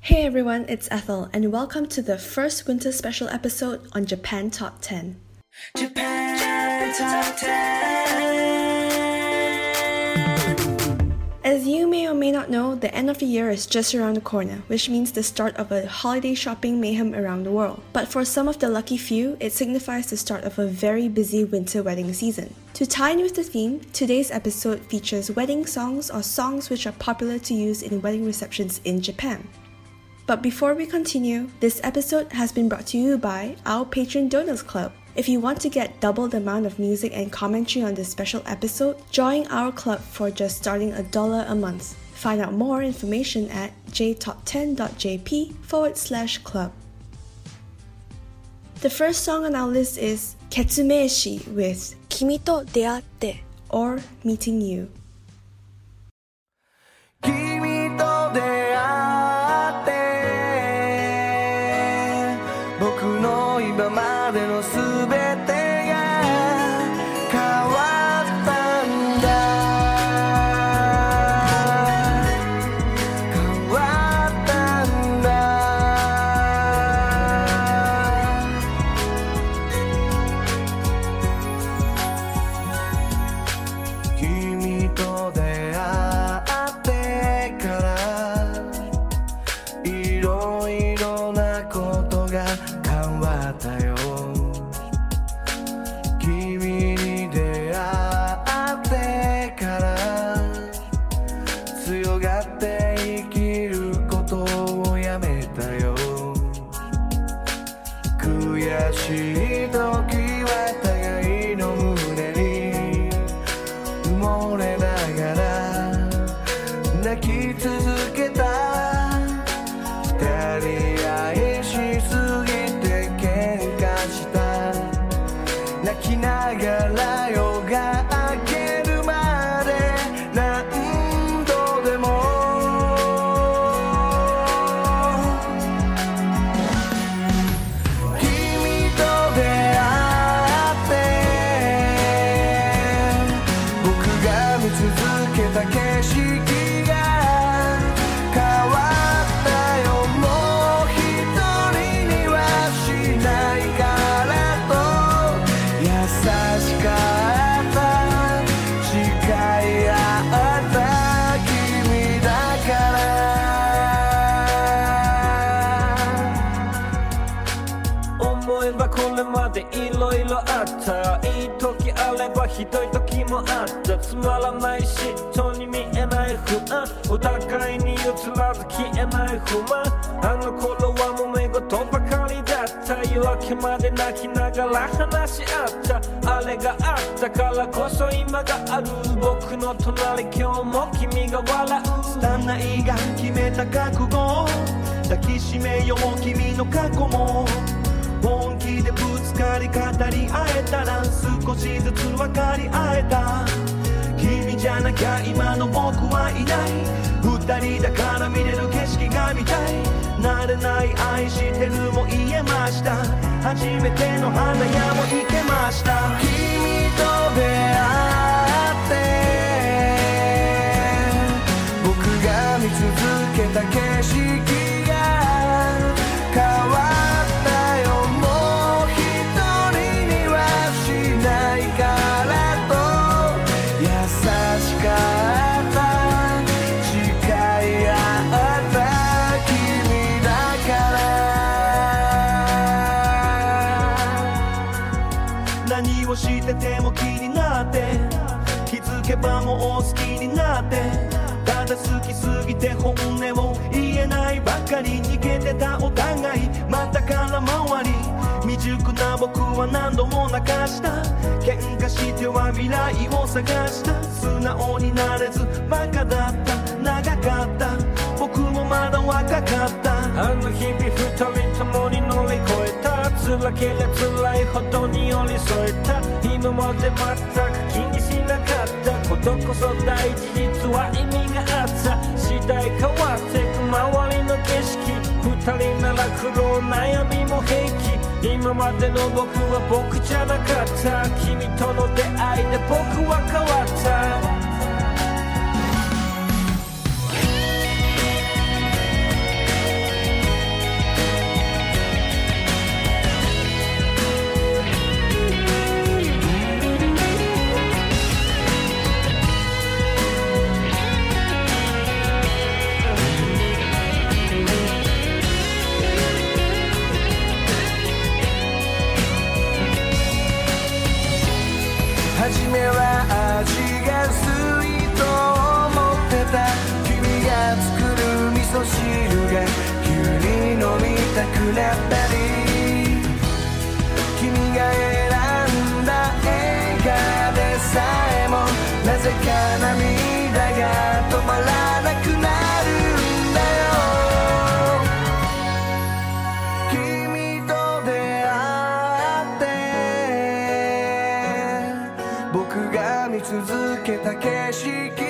Hey everyone, it's Ethel, and welcome to the first winter special episode on Japan Top 10. Japan Top 10. As you may or may not know, the end of the year is just around the corner, which means the start of a holiday shopping mayhem around the world. But for some of the lucky few, it signifies the start of a very busy winter wedding season. To tie in with the theme, today's episode features wedding songs or songs which are popular to use in wedding receptions in Japan. But before we continue, this episode has been brought to you by our Patreon Donors Club. If you want to get double the amount of music and commentary on this special episode, join our club for just starting a dollar a month. Find out more information at jtop10.jp forward slash club. The first song on our list is Ketsumeishi with Kimi to deatte or Meeting You. ろあった。いい時あればひどい時もあった。つまらない嫉妬に見えない不安。お互いに移らず消えない不満。あの頃は揉め事ばかりだった。夜明けまで泣きながら話し合った。あれがあったからこそ今がある僕の隣。今日も君が笑う。拙いが決めた覚悟。抱きしめよう君の過去も。本気でぶつかり語り合えたら少しずつ分かり合えた。君じゃなきゃ今の僕はいない。二人だから見れる景色が見たい。慣れない愛してるも言えました。初めての花屋も行けました。君と出会って僕が見続けた景色。て本音を言えないばかり逃げてたお互い。また空回り。未熟な僕は何度も泣かした。喧嘩しては未来を探した。素直になれずバカだった。長かった。僕もまだ若かった。あの日々二人ともに乗り越えた。辛ければ辛いほどに寄り添えた。今まで全く気にしなかった。ことこそ大事実は意味があった。代変わってく周りの景色。二人なら苦労悩みも平気。今までの僕は僕じゃなかった。君との出会いで僕は変わった。くなったり君が選んだ映画でさえもなぜか涙が止まらなくなるんだよ。君と出会って僕が見続けた景色。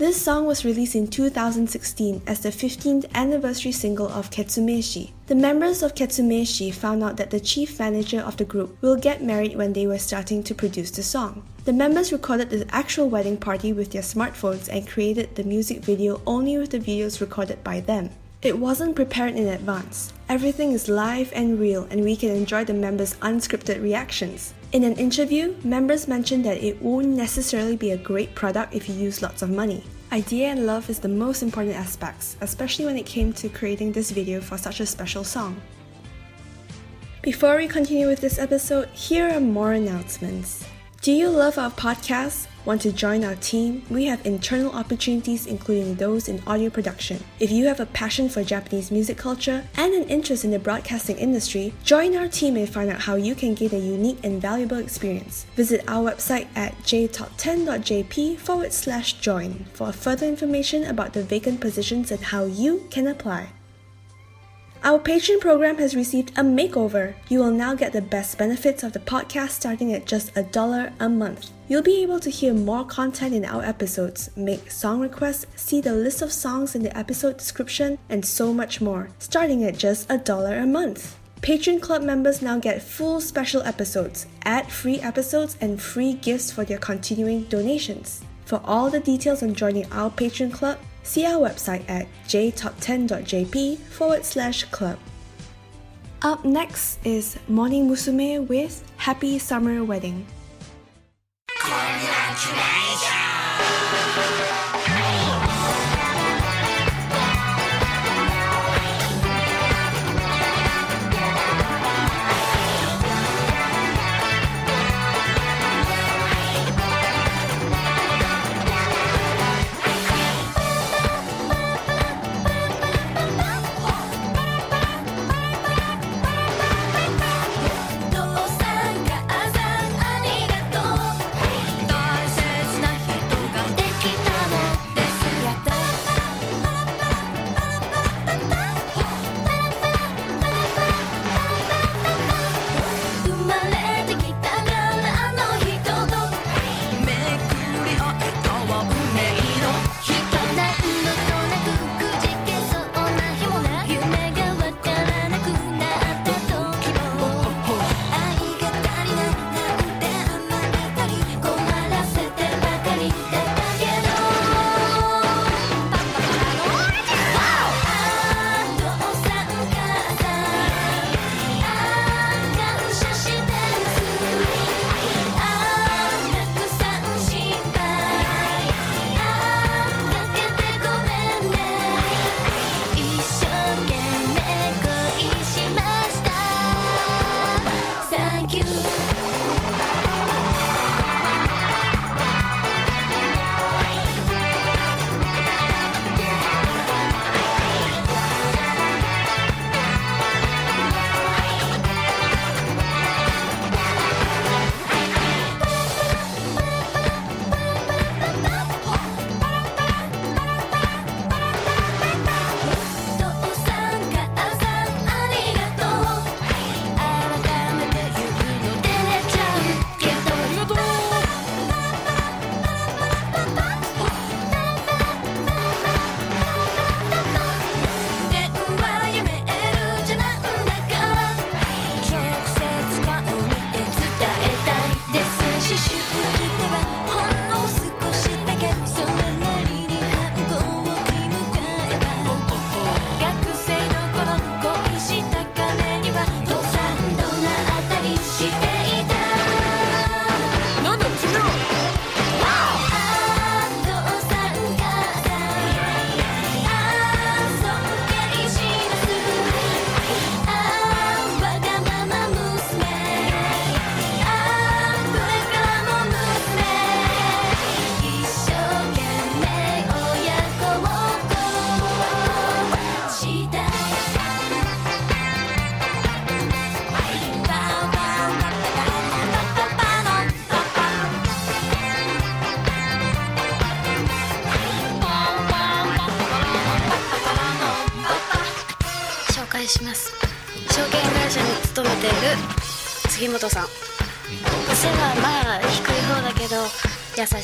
This song was released in 2016 as the 15th anniversary single of Ketsumeishi. The members of Ketsumeishi found out that the chief manager of the group will get married when they were starting to produce the song. The members recorded the actual wedding party with their smartphones and created the music video only with the videos recorded by them. It wasn't prepared in advance. Everything is live and real, and we can enjoy the members' unscripted reactions. In an interview, members mentioned that it won't necessarily be a great product if you use lots of money. Idea and love is the most important aspects, especially when it came to creating this video for such a special song. Before we continue with this episode, here are more announcements. Do you love our podcast? Want to join our team? We have internal opportunities, including those in audio production. If you have a passion for Japanese music culture and an interest in the broadcasting industry, join our team and find out how you can gain a unique and valuable experience. Visit our website at jtop10.jp forward slash join for further information about the vacant positions and how you can apply. Our Patreon program has received a makeover. You will now get the best benefits of the podcast starting at just a dollar a month. You'll be able to hear more content in our episodes, make song requests, see the list of songs in the episode description, and so much more, starting at just a dollar a month. Patreon Club members now get full special episodes, ad free episodes, and free gifts for their continuing donations. For all the details on joining our Patreon Club, See our website at jtop10.jp forward slash club. Up next is Morning Musume with Happy Summer Wedding. 杉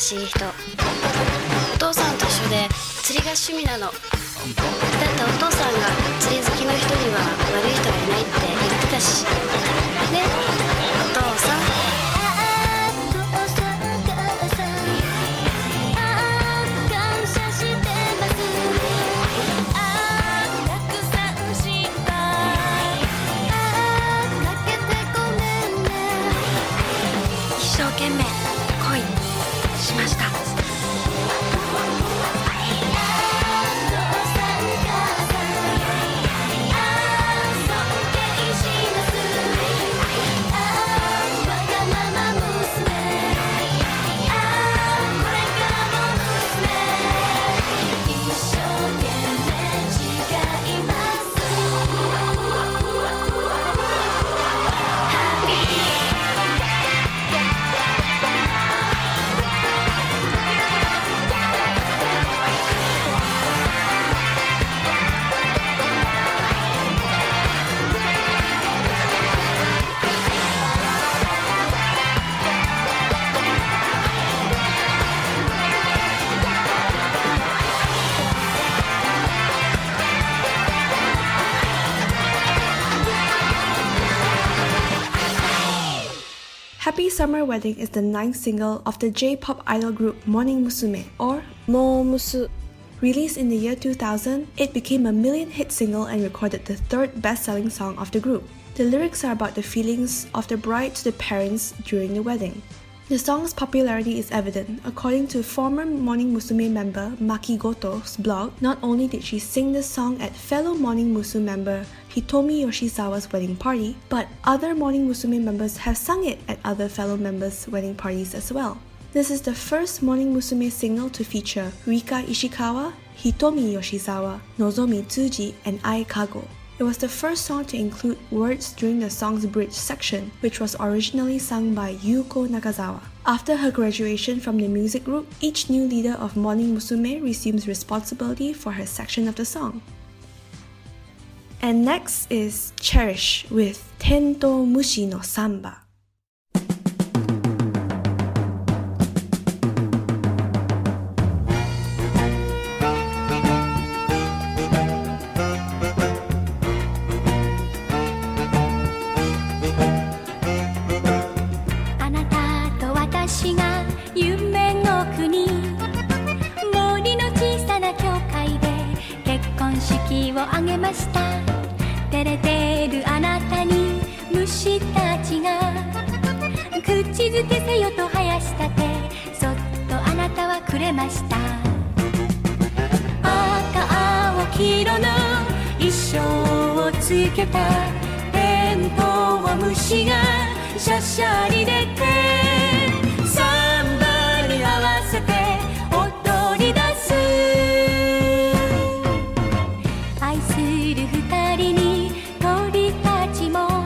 しい人。お父さんと一緒で釣りが趣味なの。だってお父さんが釣り好きの人には悪い人はいないって言ってたし。Summer Wedding is the ninth single of the J-pop idol group Morning Musume or Mo Musu Released in the year 2000, it became a million hit single and recorded the third best selling song of the group. The lyrics are about the feelings of the bride to the parents during the wedding. The song's popularity is evident. According to former Morning Musume member Maki Goto's blog, not only did she sing this song at fellow Morning Musume member Hitomi Yoshizawa's wedding party, but other Morning Musume members have sung it at other fellow members' wedding parties as well. This is the first Morning Musume single to feature Rika Ishikawa, Hitomi Yoshizawa, Nozomi Tsuji, and Ai Kago. It was the first song to include words during the song's bridge section, which was originally sung by Yuko Nakazawa. After her graduation from the music group, each new leader of Morning Musume resumes responsibility for her section of the song. And next is Cherish with Tento Mushi ムシのサンバ。をあげましたした。赤青黄色の衣装をつけたテントは虫がシャシャリ出てサンバに合わせて踊り出す。愛する二人に鳥たちも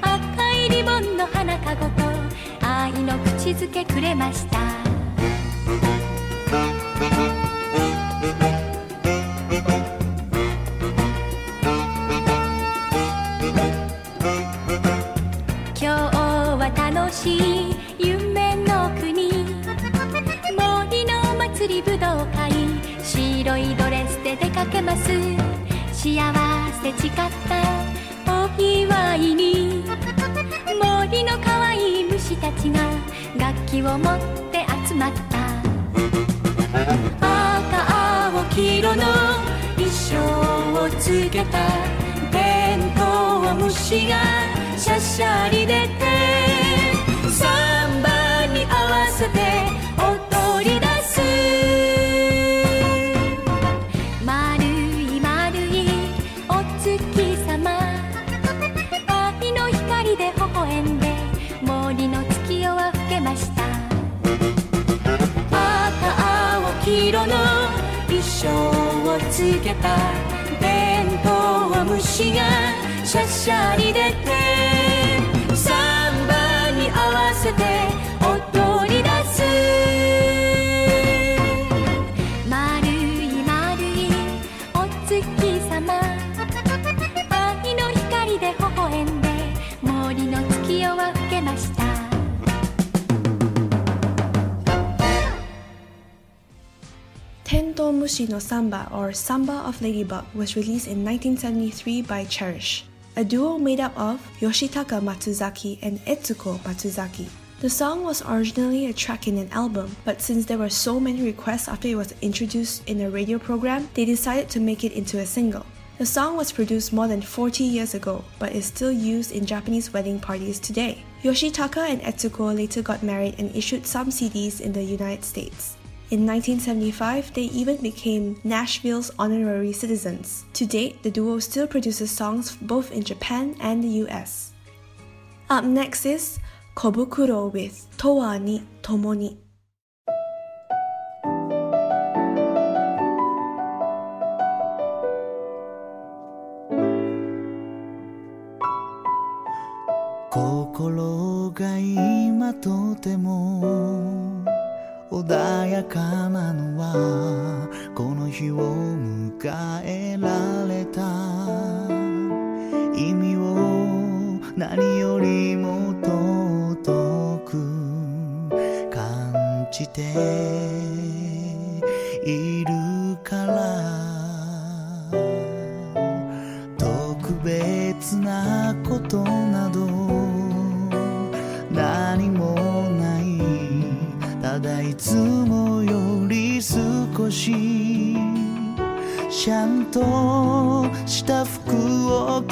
赤いリボンの花籠と愛の口づけくれました。せ誓ったお祝いに森の可愛い虫たちが楽器を持って集まった。赤青黄色の衣装をつけたテントは虫がシャシャリ出てサンバに合わせて付けた。弁当を虫がしゃしゃり出て。Tento Mushi no Samba or Samba of Ladybug was released in 1973 by Cherish, a duo made up of Yoshitaka Matsuzaki and Etsuko Matsuzaki. The song was originally a track in an album, but since there were so many requests after it was introduced in a radio program, they decided to make it into a single. The song was produced more than 40 years ago, but is still used in Japanese wedding parties today. Yoshitaka and Etsuko later got married and issued some CDs in the United States. In 1975, they even became Nashville's honorary citizens. To date, the duo still produces songs both in Japan and the US. Up next is Kobukuro with Towa ni Tomo ni.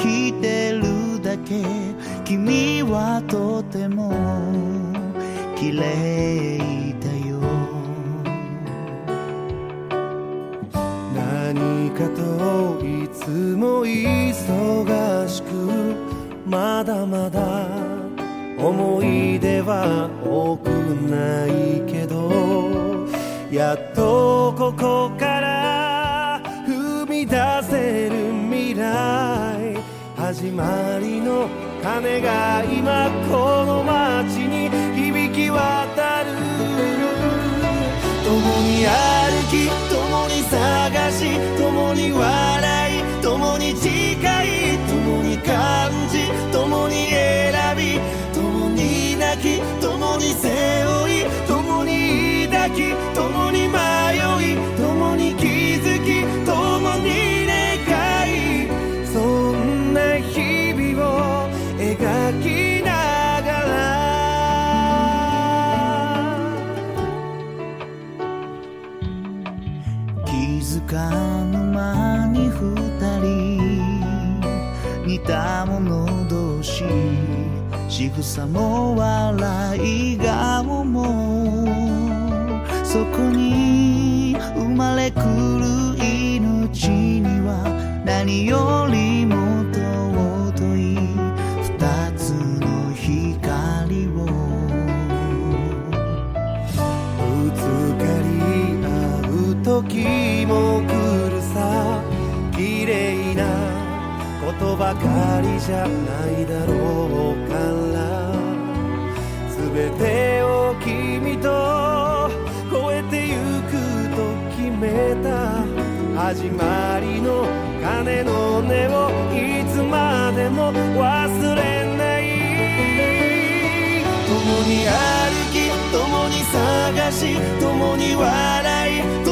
を着てるだけ。君はとても綺麗だよ。何かといつも忙しくまだまだ思い出は多くないけどやっとここから踏み出せる未来。始まりの鐘が今この街に響き渡る共に歩き共に探し共に笑い共に誓い共に感じ共に選び共に泣き共に背負い共に抱き共に迷仕草も笑い顔もそこに生まれくる命には何よりも尊い二つの光を。ぶつかり合う時も来るさ。綺麗なことばかりじゃないだろう。全てを君と越えてゆくと決めた始まりの鐘の音をいつまでも忘れない。共に歩き共に探し共に笑い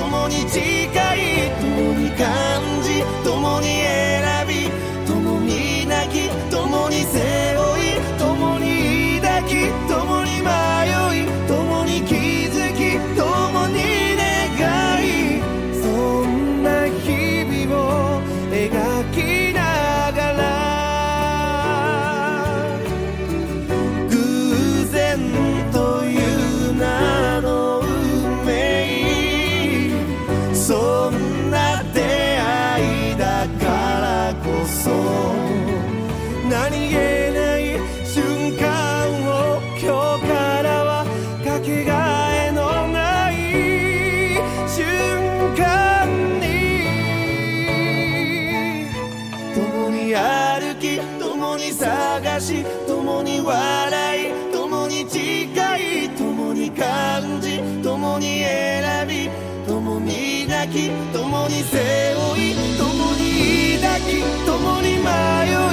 き共に背負い共に抱き共に迷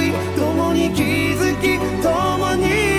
い共に気づき共に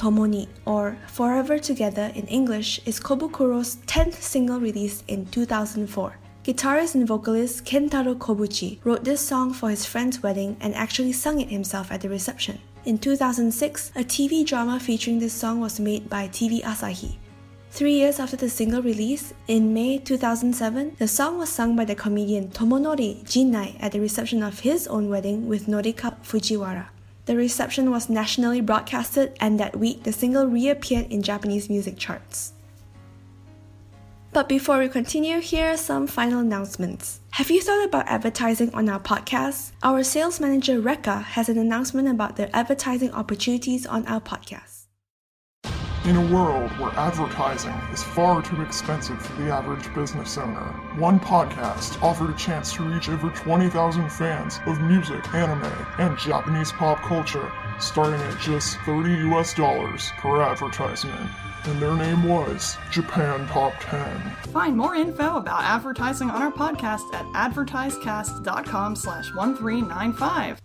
Tomoni, or Forever Together in English, is Kobukuro's 10th single released in 2004. Guitarist and vocalist Kentaro Kobuchi wrote this song for his friend's wedding and actually sung it himself at the reception. In 2006, a TV drama featuring this song was made by TV Asahi. Three years after the single release, in May 2007, the song was sung by the comedian Tomonori Jinnai at the reception of his own wedding with Norika Fujiwara. The reception was nationally broadcasted, and that week the single reappeared in Japanese music charts. But before we continue, here are some final announcements. Have you thought about advertising on our podcast? Our sales manager Rekka has an announcement about the advertising opportunities on our podcast. In a world where advertising is far too expensive for the average business owner, one podcast offered a chance to reach over 20,000 fans of music, anime, and Japanese pop culture, starting at just 30 US dollars per advertisement. And their name was Japan Top 10. Find more info about advertising on our podcast at advertisecast.com slash 1395.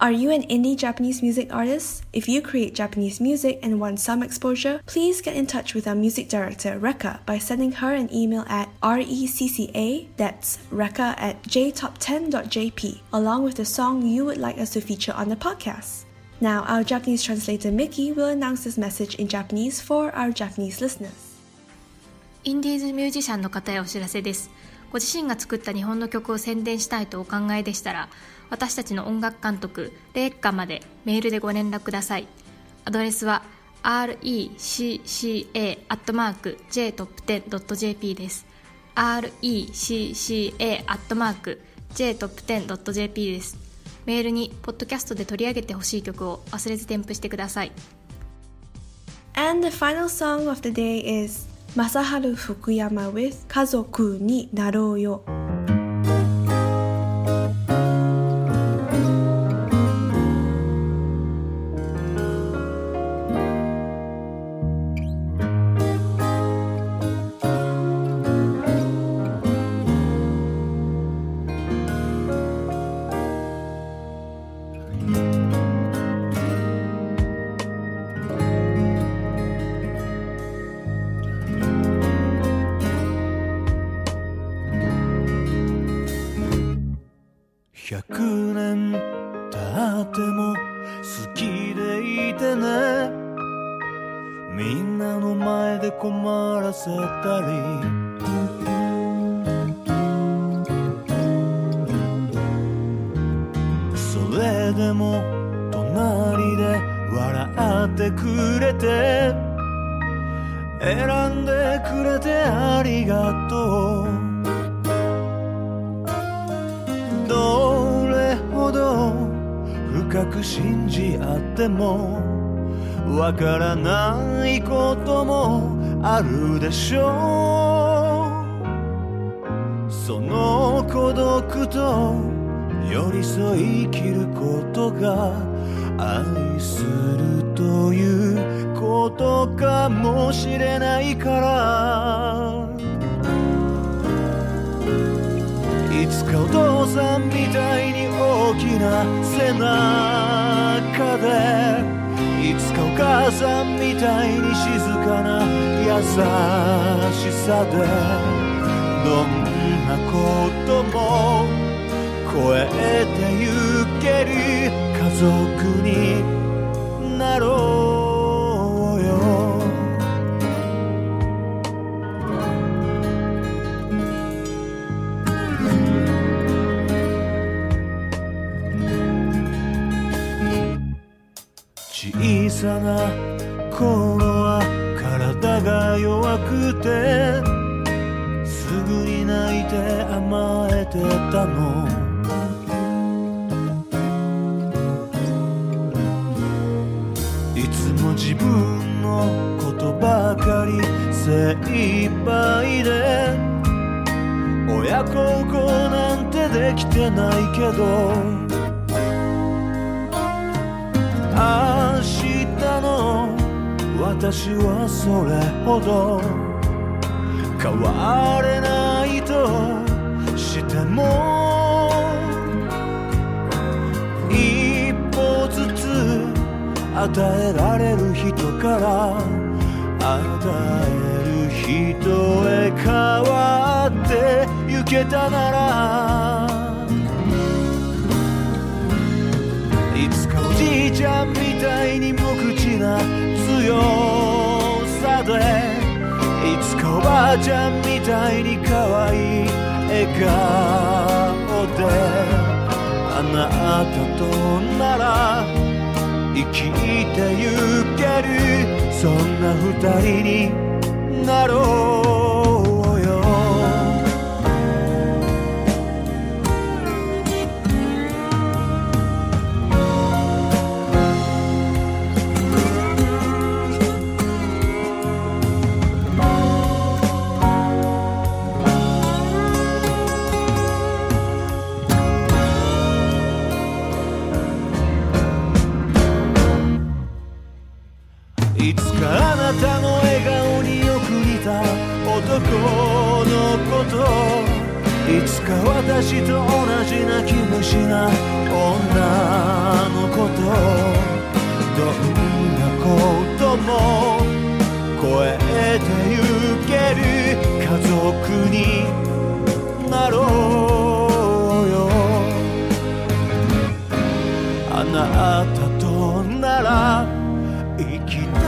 Are you an indie Japanese music artist? If you create Japanese music and want some exposure, please get in touch with our music director, Rekka, by sending her an email at recca, that's Rekka at jtop10.jp, along with the song you would like us to feature on the podcast. Now, our Japanese translator Mickey will announce this message in Japanese for our Japanese listeners. インディーズミュージシャンの方へお知らせです。ご自身が作った日本の曲を宣伝したいとお考えでしたら、 私たちの音楽監督、レッカまでメールでご連絡ください。アドレスは recca.jtop10.jp です。recca.jtop10.jp です。メールに、ポッドキャストで取り上げてほしい曲を忘れず添付してください。And the final song of the day is Masaharu Fukuyama with 家族になろうよ。しょうその孤独と寄り添い生きることが愛するということかもしれないから。いつかお父さんみたいに大きな背中でいつかお母さんみたいに静かな優しさでどんなことも超えてゆける家族になろうさな。頃は体が弱くてすぐに泣いて甘えてたの。いつも自分のことばかり精一杯で親孝行なんてできてないけど。明日の私はそれほど変われないとしても一歩ずつ与えられる人から与える人へ変わってゆけたならいつかおじいちゃんみたいに無口なでいつかおばあちゃんみたいに可愛い笑顔であなたとなら生きてゆけるそんな二人になろう。私と同じ泣き虫な女の子とどんなことも越えてゆける家族になろうよ。あなたとなら生きて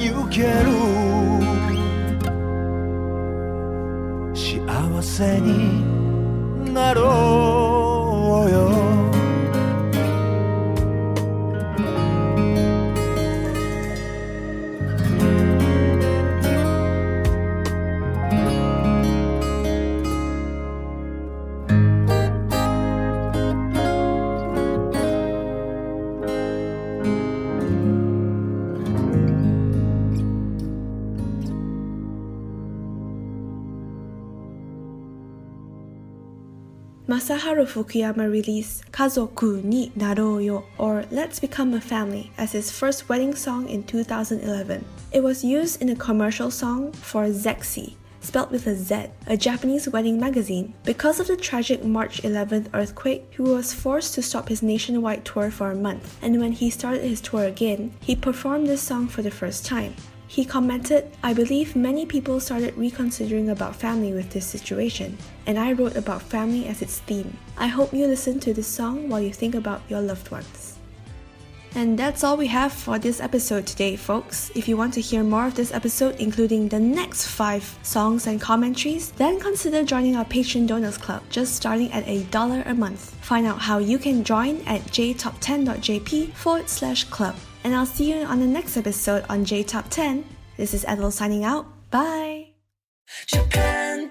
ゆける。幸せになろう。Masaharu Fukuyama released Kazoku ni Naro yo or Let's Become a Family as his first wedding song in 2011. It was used in a commercial song for Zexy, spelled with a Z, a Japanese wedding magazine. Because of the tragic March 11th earthquake, he was forced to stop his nationwide tour for a month, and when he started his tour again, he performed this song for the first time. He commented, I believe many people started reconsidering about family with this situation, and I wrote about family as its theme. I hope you listen to this song while you think about your loved ones. And that's all we have for this episode today, folks. If you want to hear more of this episode, including the next five songs and commentaries, then consider joining our Patreon Donors Club, just starting at a dollar a month. Find out how you can join at jtop10.jp forward slash club. And I'll see you on the next episode on J Top 10. This is Adel signing out. Bye. Japan